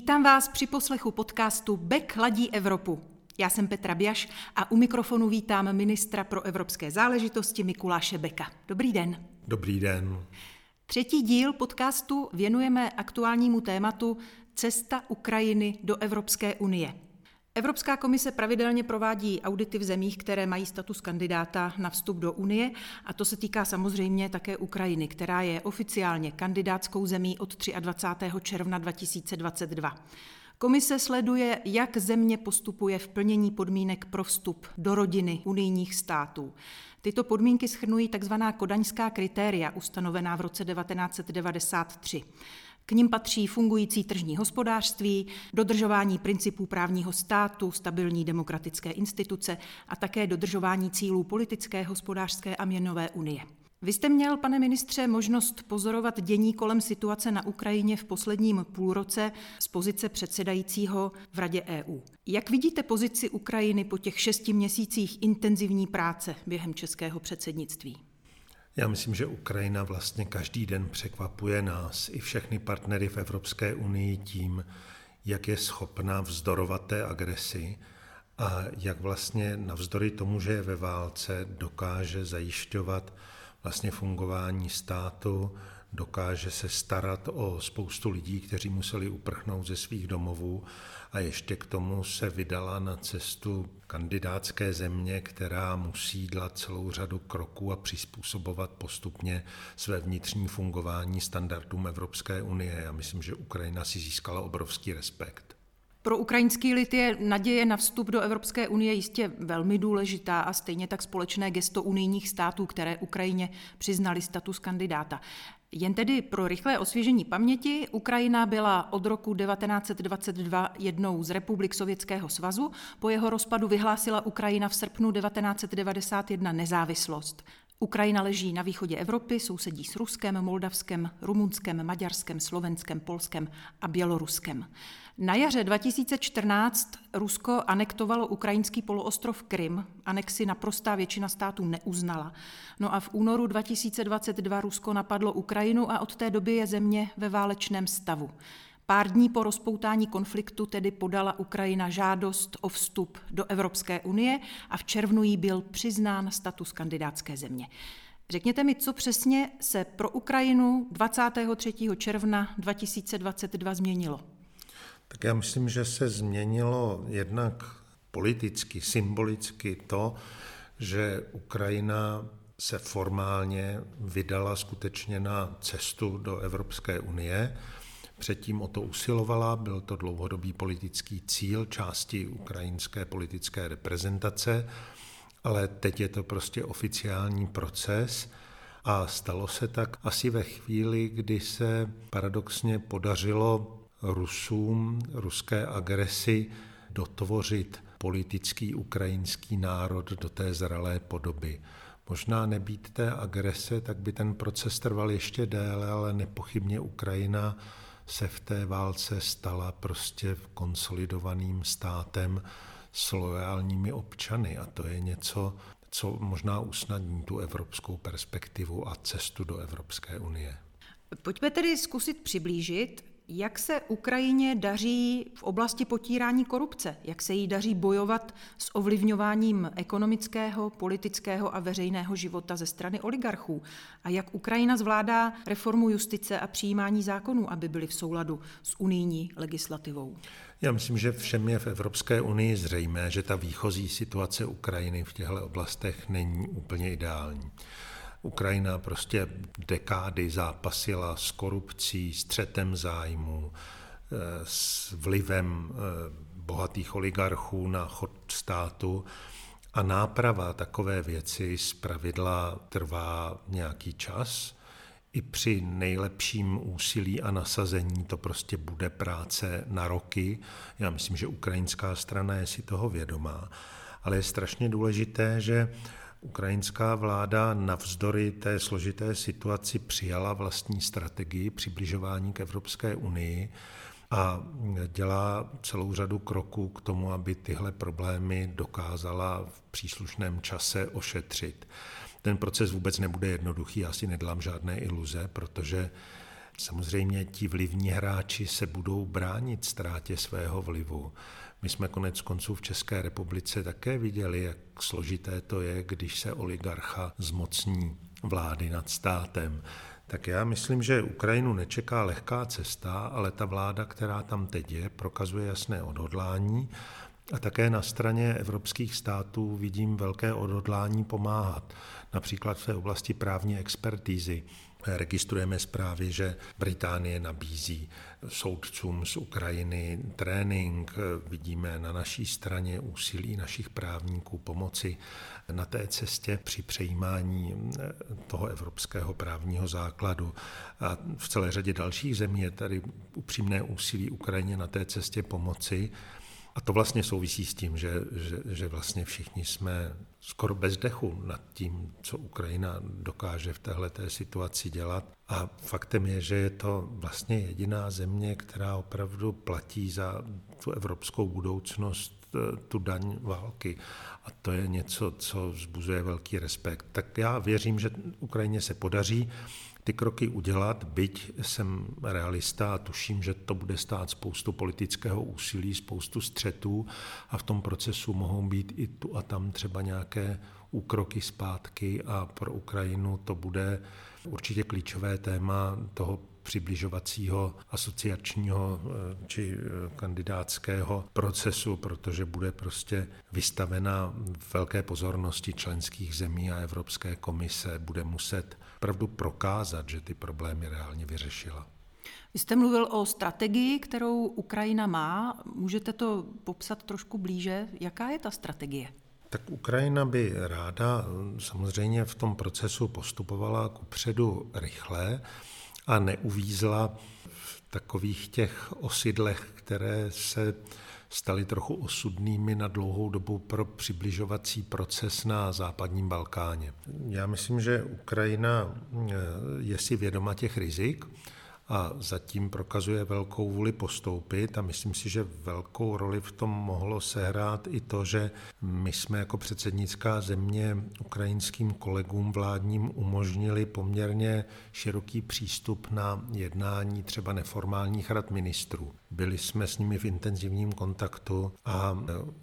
Vítám vás při poslechu podcastu Bek ladí Evropu. Já jsem Petra Biaš a u mikrofonu vítám ministra pro evropské záležitosti Mikuláše Beka. Dobrý den. Dobrý den. Třetí díl podcastu věnujeme aktuálnímu tématu Cesta Ukrajiny do Evropské unie. Evropská komise pravidelně provádí audity v zemích, které mají status kandidáta na vstup do Unie a to se týká samozřejmě také Ukrajiny, která je oficiálně kandidátskou zemí od 23. června 2022. Komise sleduje, jak země postupuje v plnění podmínek pro vstup do rodiny unijních států. Tyto podmínky schrnují tzv. kodaňská kritéria ustanovená v roce 1993. K nim patří fungující tržní hospodářství, dodržování principů právního státu, stabilní demokratické instituce a také dodržování cílů politické, hospodářské a měnové unie. Vy jste měl, pane ministře, možnost pozorovat dění kolem situace na Ukrajině v posledním půlroce z pozice předsedajícího v Radě EU. Jak vidíte pozici Ukrajiny po těch šesti měsících intenzivní práce během českého předsednictví? Já myslím, že Ukrajina vlastně každý den překvapuje nás i všechny partnery v Evropské unii tím, jak je schopná vzdorovat té agresi a jak vlastně navzdory tomu, že je ve válce, dokáže zajišťovat vlastně fungování státu, dokáže se starat o spoustu lidí, kteří museli uprchnout ze svých domovů a ještě k tomu se vydala na cestu kandidátské země, která musí dělat celou řadu kroků a přizpůsobovat postupně své vnitřní fungování standardům Evropské unie. Já myslím, že Ukrajina si získala obrovský respekt. Pro ukrajinský lid je naděje na vstup do Evropské unie jistě velmi důležitá a stejně tak společné gesto unijních států, které Ukrajině přiznali status kandidáta. Jen tedy pro rychlé osvěžení paměti, Ukrajina byla od roku 1922 jednou z republik Sovětského svazu, po jeho rozpadu vyhlásila Ukrajina v srpnu 1991 nezávislost. Ukrajina leží na východě Evropy, sousedí s Ruskem, Moldavskem, Rumunskem, Maďarskem, Slovenskem, Polskem a Běloruskem. Na jaře 2014 Rusko anektovalo ukrajinský poloostrov Krym. Anexi naprostá většina států neuznala. No a v únoru 2022 Rusko napadlo Ukrajinu a od té doby je země ve válečném stavu. Pár dní po rozpoutání konfliktu tedy podala Ukrajina žádost o vstup do Evropské unie a v červnu jí byl přiznán status kandidátské země. Řekněte mi, co přesně se pro Ukrajinu 23. června 2022 změnilo? Tak já myslím, že se změnilo jednak politicky, symbolicky to, že Ukrajina se formálně vydala skutečně na cestu do Evropské unie. Předtím o to usilovala, byl to dlouhodobý politický cíl části ukrajinské politické reprezentace, ale teď je to prostě oficiální proces a stalo se tak asi ve chvíli, kdy se paradoxně podařilo Rusům, ruské agresi dotvořit politický ukrajinský národ do té zralé podoby. Možná nebýt té agrese, tak by ten proces trval ještě déle, ale nepochybně Ukrajina se v té válce stala prostě konsolidovaným státem s loajálními občany a to je něco, co možná usnadní tu evropskou perspektivu a cestu do Evropské unie. Pojďme tedy zkusit přiblížit, jak se Ukrajině daří v oblasti potírání korupce? Jak se jí daří bojovat s ovlivňováním ekonomického, politického a veřejného života ze strany oligarchů? A jak Ukrajina zvládá reformu justice a přijímání zákonů, aby byly v souladu s unijní legislativou? Já myslím, že všem je v Evropské unii zřejmé, že ta výchozí situace Ukrajiny v těchto oblastech není úplně ideální. Ukrajina prostě dekády zápasila s korupcí, střetem zájmu, eh, s vlivem eh, bohatých oligarchů na chod státu a náprava takové věci z pravidla trvá nějaký čas. I při nejlepším úsilí a nasazení to prostě bude práce na roky. Já myslím, že ukrajinská strana je si toho vědomá. Ale je strašně důležité, že Ukrajinská vláda navzdory té složité situaci přijala vlastní strategii přibližování k Evropské unii a dělá celou řadu kroků k tomu, aby tyhle problémy dokázala v příslušném čase ošetřit. Ten proces vůbec nebude jednoduchý, já si nedlám žádné iluze, protože samozřejmě ti vlivní hráči se budou bránit ztrátě svého vlivu. My jsme konec konců v České republice také viděli, jak složité to je, když se oligarcha zmocní vlády nad státem. Tak já myslím, že Ukrajinu nečeká lehká cesta, ale ta vláda, která tam teď je, prokazuje jasné odhodlání a také na straně evropských států vidím velké odhodlání pomáhat, například v té oblasti právní expertízy. Registrujeme zprávy, že Británie nabízí soudcům z Ukrajiny trénink. Vidíme na naší straně úsilí našich právníků pomoci na té cestě při přejímání toho evropského právního základu. A v celé řadě dalších zemí je tady upřímné úsilí Ukrajině na té cestě pomoci. A to vlastně souvisí s tím, že, že, že vlastně všichni jsme skoro bez dechu nad tím, co Ukrajina dokáže v téhle situaci dělat. A faktem je, že je to vlastně jediná země, která opravdu platí za tu evropskou budoucnost eh, tu daň války. A to je něco, co vzbuzuje velký respekt. Tak já věřím, že Ukrajině se podaří ty kroky udělat, byť jsem realista a tuším, že to bude stát spoustu politického úsilí, spoustu střetů a v tom procesu mohou být i tu a tam třeba nějaké úkroky zpátky a pro Ukrajinu to bude určitě klíčové téma toho přibližovacího asociačního eh, či eh, kandidátského procesu, protože bude prostě vystavena velké pozornosti členských zemí a Evropské komise. Bude muset opravdu prokázat, že ty problémy reálně vyřešila. Vy jste mluvil o strategii, kterou Ukrajina má. Můžete to popsat trošku blíže? Jaká je ta strategie? Tak Ukrajina by ráda samozřejmě v tom procesu postupovala kupředu rychle a neuvízla v takových těch osidlech, které se staly trochu osudnými na dlouhou dobu pro přibližovací proces na západním Balkáně. Já myslím, že Ukrajina eh, je si vědoma těch rizik, a zatím prokazuje velkou vůli postoupit a myslím si, že velkou roli v tom mohlo sehrát i to, že my jsme jako předsednická země ukrajinským kolegům vládním umožnili poměrně široký přístup na jednání třeba neformálních rad ministrů. Byli jsme s nimi v intenzivním kontaktu a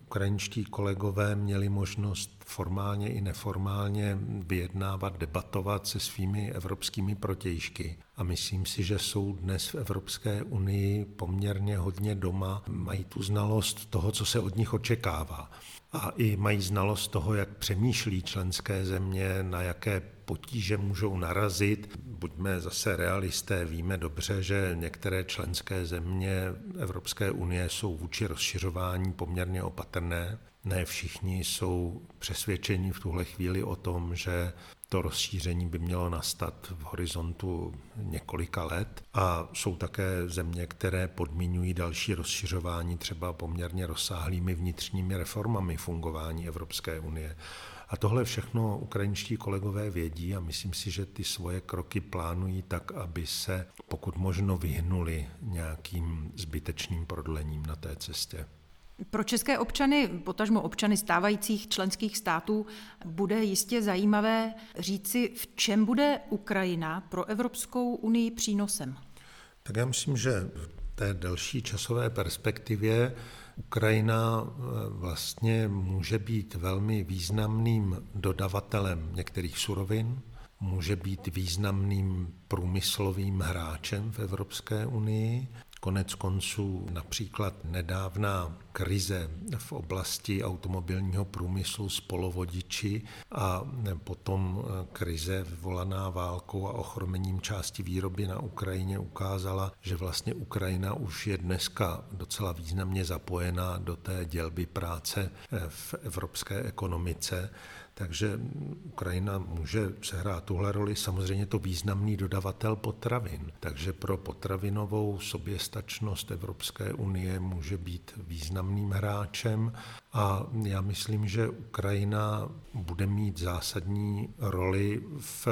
ukrajinští kolegové měli možnost formálně i neformálně vyjednávat, debatovat se svými evropskými protějšky. A myslím si, že jsou dnes v Evropské unii poměrně hodně doma, mají tu znalost toho, co se od nich očekává. A i mají znalost toho, jak přemýšlí členské země, na jaké potíže můžou narazit. Buďme zase realisté, víme dobře, že některé členské země Evropské unie jsou vůči rozšiřování poměrně opatrné. Ne všichni jsou přesvědčeni v tuhle chvíli o tom, že to rozšíření by mělo nastat v horizontu několika let a jsou také země, které podmiňují další rozšiřování třeba poměrně rozsáhlými vnitřními reformami fungování Evropské unie. A tohle všechno ukrajinští kolegové vědí a myslím si, že ty svoje kroky plánují tak, aby se pokud možno vyhnuli nějakým zbytečným prodlením na té cestě. Pro české občany, potažmo občany stávajících členských států, bude jistě zajímavé říci, v čem bude Ukrajina pro Evropskou unii přínosem. Tak já myslím, že v té delší časové perspektivě Ukrajina eh, vlastně může být velmi významným dodavatelem některých surovin, může být významným průmyslovým hráčem v Evropské unii Konec konců například nedávná krize v oblasti automobilního průmyslu s polovodiči a potom krize vyvolaná válkou a ochromením části výroby na Ukrajině ukázala, že vlastně Ukrajina už je dneska docela významně zapojená do té dělby práce v evropské ekonomice. Takže Ukrajina může sehrát tuhle roli. Samozřejmě to významný dodavatel potravin. Takže pro potravinovou soběstačnost Evropské unie může být významným hráčem A já myslím, že Ukrajina bude mít zásadní roli v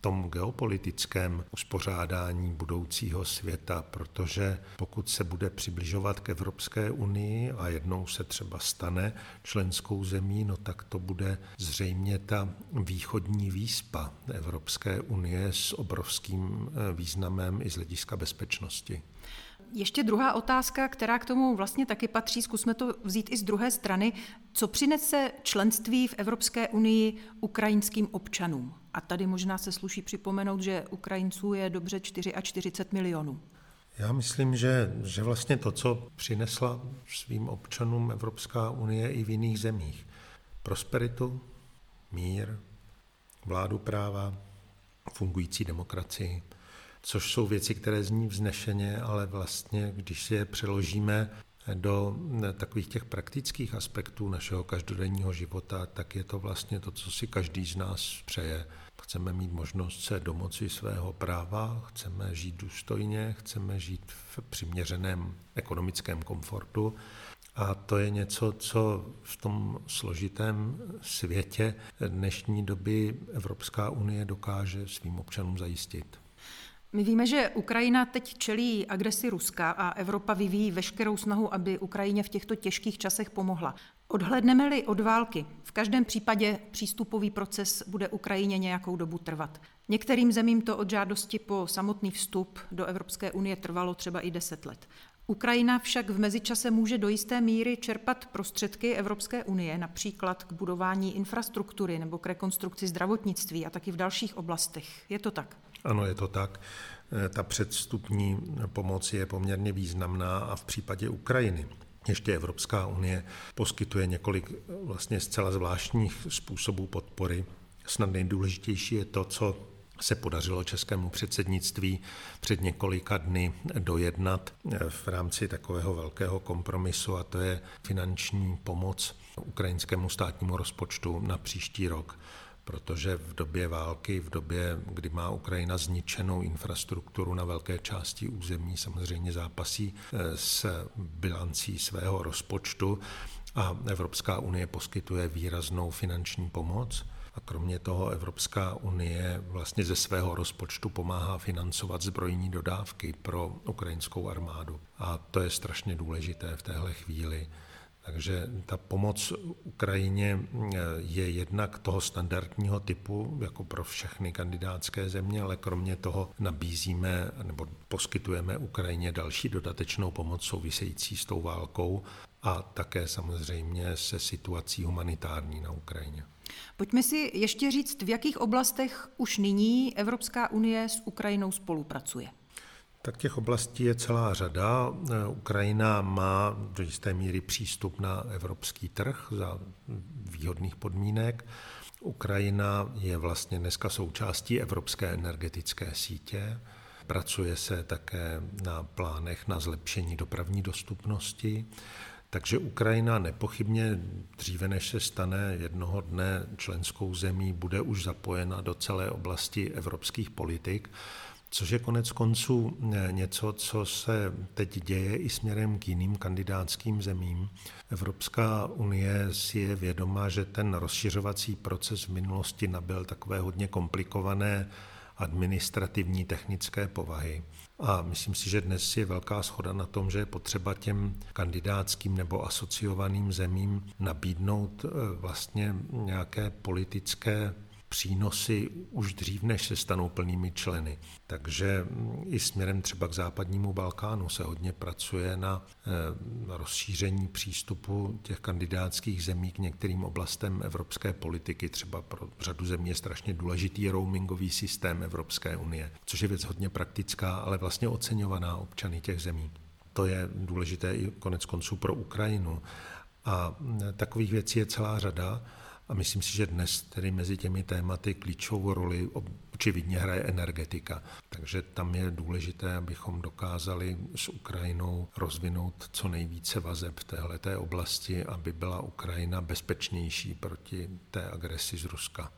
tom geopolitickém uspořádání budoucího světa, protože pokud se bude přibližovat k Evropské unii a jednou se třeba stane členskou zemí, no tak to bude zřejmě ta východní výspa Evropské unie s obrovským eh, významem i z hlediska bezpečnosti. Ještě druhá otázka, která k tomu vlastně taky patří, zkusme to vzít i z druhé strany. Co přinese členství v Evropské unii ukrajinským občanům? A tady možná se sluší připomenout, že Ukrajinců je dobře 44 milionů. Já myslím, že, že vlastně to, co přinesla svým občanům Evropská unie i v jiných zemích, prosperitu, mír, vládu práva, fungující demokracii, což jsou věci, které zní vznešeně, ale vlastně, když si je přeložíme do takových těch praktických aspektů našeho každodenního života, tak je to vlastně to, co si každý z nás přeje. Chceme mít možnost se domoci svého práva, chceme žít důstojně, chceme žít v přiměřeném ekonomickém komfortu. A to je něco, co v tom složitém světě dnešní doby Evropská unie dokáže svým občanům zajistit. My víme, že Ukrajina teď čelí agresi Ruska a Evropa vyvíjí veškerou snahu, aby Ukrajině v těchto těžkých časech pomohla. Odhledneme-li od války, v každém případě přístupový proces bude Ukrajině nějakou dobu trvat. Některým zemím to od žádosti po samotný vstup do Evropské unie trvalo třeba i deset let. Ukrajina však v mezičase může do jisté míry čerpat prostředky Evropské unie, například k budování infrastruktury nebo k rekonstrukci zdravotnictví a taky v dalších oblastech. Je to tak? Ano, je to tak. Eh, ta předstupní pomoc je poměrně významná a v případě Ukrajiny ještě Evropská unie poskytuje několik vlastně zcela zvláštních způsobů podpory. Snad nejdůležitější je to, co se podařilo českému předsednictví před několika dny dojednat eh, v rámci takového velkého kompromisu a to je finanční pomoc ukrajinskému státnímu rozpočtu na příští rok protože v době války, v době, kdy má Ukrajina zničenou infrastrukturu na velké části území, samozřejmě zápasí eh, s bilancí svého rozpočtu a Evropská unie poskytuje výraznou finanční pomoc. A kromě toho Evropská unie vlastně ze svého rozpočtu pomáhá financovat zbrojní dodávky pro ukrajinskou armádu. A to je strašně důležité v téhle chvíli. Takže ta pomoc Ukrajině eh, je jednak toho standardního typu, jako pro všechny kandidátské země, ale kromě toho nabízíme nebo poskytujeme Ukrajině další dodatečnou pomoc související s tou válkou a také samozřejmě se situací humanitární na Ukrajině. Pojďme si ještě říct, v jakých oblastech už nyní Evropská unie s Ukrajinou spolupracuje. Tak těch oblastí je celá řada. Ukrajina má do jisté míry přístup na evropský trh za výhodných podmínek. Ukrajina je vlastně dneska součástí evropské energetické sítě. Pracuje se také na plánech na zlepšení dopravní dostupnosti. Takže Ukrajina nepochybně dříve, než se stane jednoho dne členskou zemí, bude už zapojena do celé oblasti evropských politik což je konec konců eh, něco, co se teď děje i směrem k jiným kandidátským zemím. Evropská unie si je vědoma, že ten rozšiřovací proces v minulosti nabyl takové hodně komplikované administrativní technické povahy. A myslím si, že dnes je velká schoda na tom, že je potřeba těm kandidátským nebo asociovaným zemím nabídnout eh, vlastně nějaké politické přínosy už dřív, než se stanou plnými členy. Takže i směrem třeba k západnímu Balkánu se hodně pracuje na, na rozšíření přístupu těch kandidátských zemí k některým oblastem evropské politiky. Třeba pro řadu zemí je strašně důležitý roamingový systém Evropské unie, což je věc hodně praktická, ale vlastně oceňovaná občany těch zemí. To je důležité i konec konců pro Ukrajinu. A takových věcí je celá řada. A myslím si, že dnes tedy mezi těmi tématy klíčovou roli očividně hraje energetika. Takže tam je důležité, abychom dokázali s Ukrajinou rozvinout co nejvíce vazeb v této oblasti, aby byla Ukrajina bezpečnější proti té agresi z Ruska.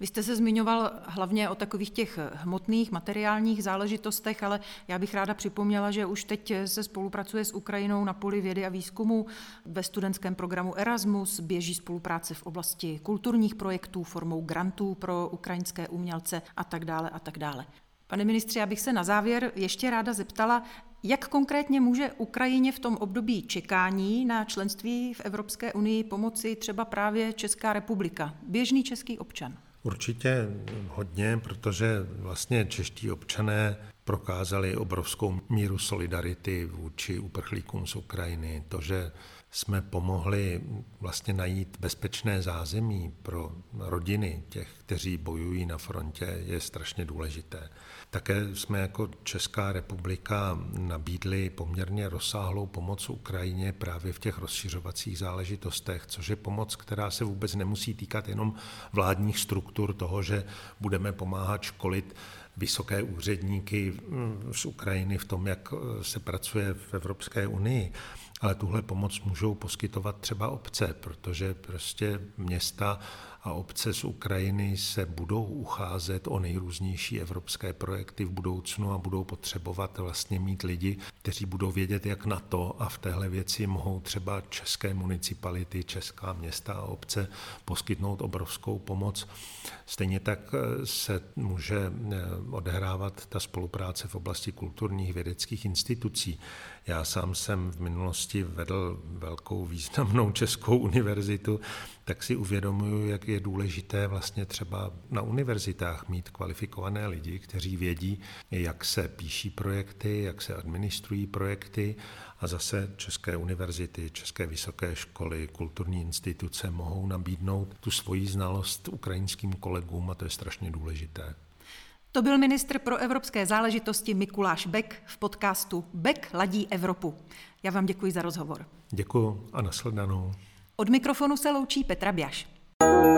Vy jste se zmiňoval hlavně o takových těch hmotných, materiálních záležitostech, ale já bych ráda připomněla, že už teď se spolupracuje s Ukrajinou na poli vědy a výzkumu. Ve studentském programu Erasmus běží spolupráce v oblasti kulturních projektů formou grantů pro ukrajinské umělce a tak dále a tak dále. Pane ministře, já bych se na závěr ještě ráda zeptala, jak konkrétně může Ukrajině v tom období čekání na členství v Evropské unii pomoci třeba právě Česká republika, běžný český občan? Určitě hodně, protože vlastně čeští občané prokázali obrovskou míru solidarity vůči uprchlíkům z Ukrajiny. To, že jsme pomohli vlastně najít bezpečné zázemí pro rodiny těch, kteří bojují na frontě, je strašně důležité. Také jsme jako Česká republika nabídli poměrně rozsáhlou pomoc Ukrajině právě v těch rozšiřovacích záležitostech, což je pomoc, která se vůbec nemusí týkat jenom vládních struktur toho, že budeme pomáhat školit vysoké úředníky z Ukrajiny v tom, jak se pracuje v Evropské unii ale tuhle pomoc můžou poskytovat třeba obce, protože prostě města a obce z Ukrajiny se budou ucházet o nejrůznější evropské projekty v budoucnu a budou potřebovat vlastně mít lidi, kteří budou vědět, jak na to a v téhle věci mohou třeba české municipality, česká města a obce poskytnout obrovskou pomoc. Stejně tak eh, se může eh, odehrávat ta spolupráce v oblasti kulturních vědeckých institucí. Já sám jsem v minulosti vedl velkou významnou českou univerzitu, tak si uvědomuju, jak je důležité vlastně třeba na univerzitách mít kvalifikované lidi, kteří vědí, jak se píší projekty, jak se administrují projekty a zase české univerzity, české vysoké školy, kulturní instituce mohou nabídnout tu svoji znalost ukrajinským kolegům a to je strašně důležité. To byl ministr pro evropské záležitosti Mikuláš Beck v podcastu Beck ladí Evropu. Já vám děkuji za rozhovor. Děkuji a nasledanou. Od mikrofonu se loučí Petra Běž. Música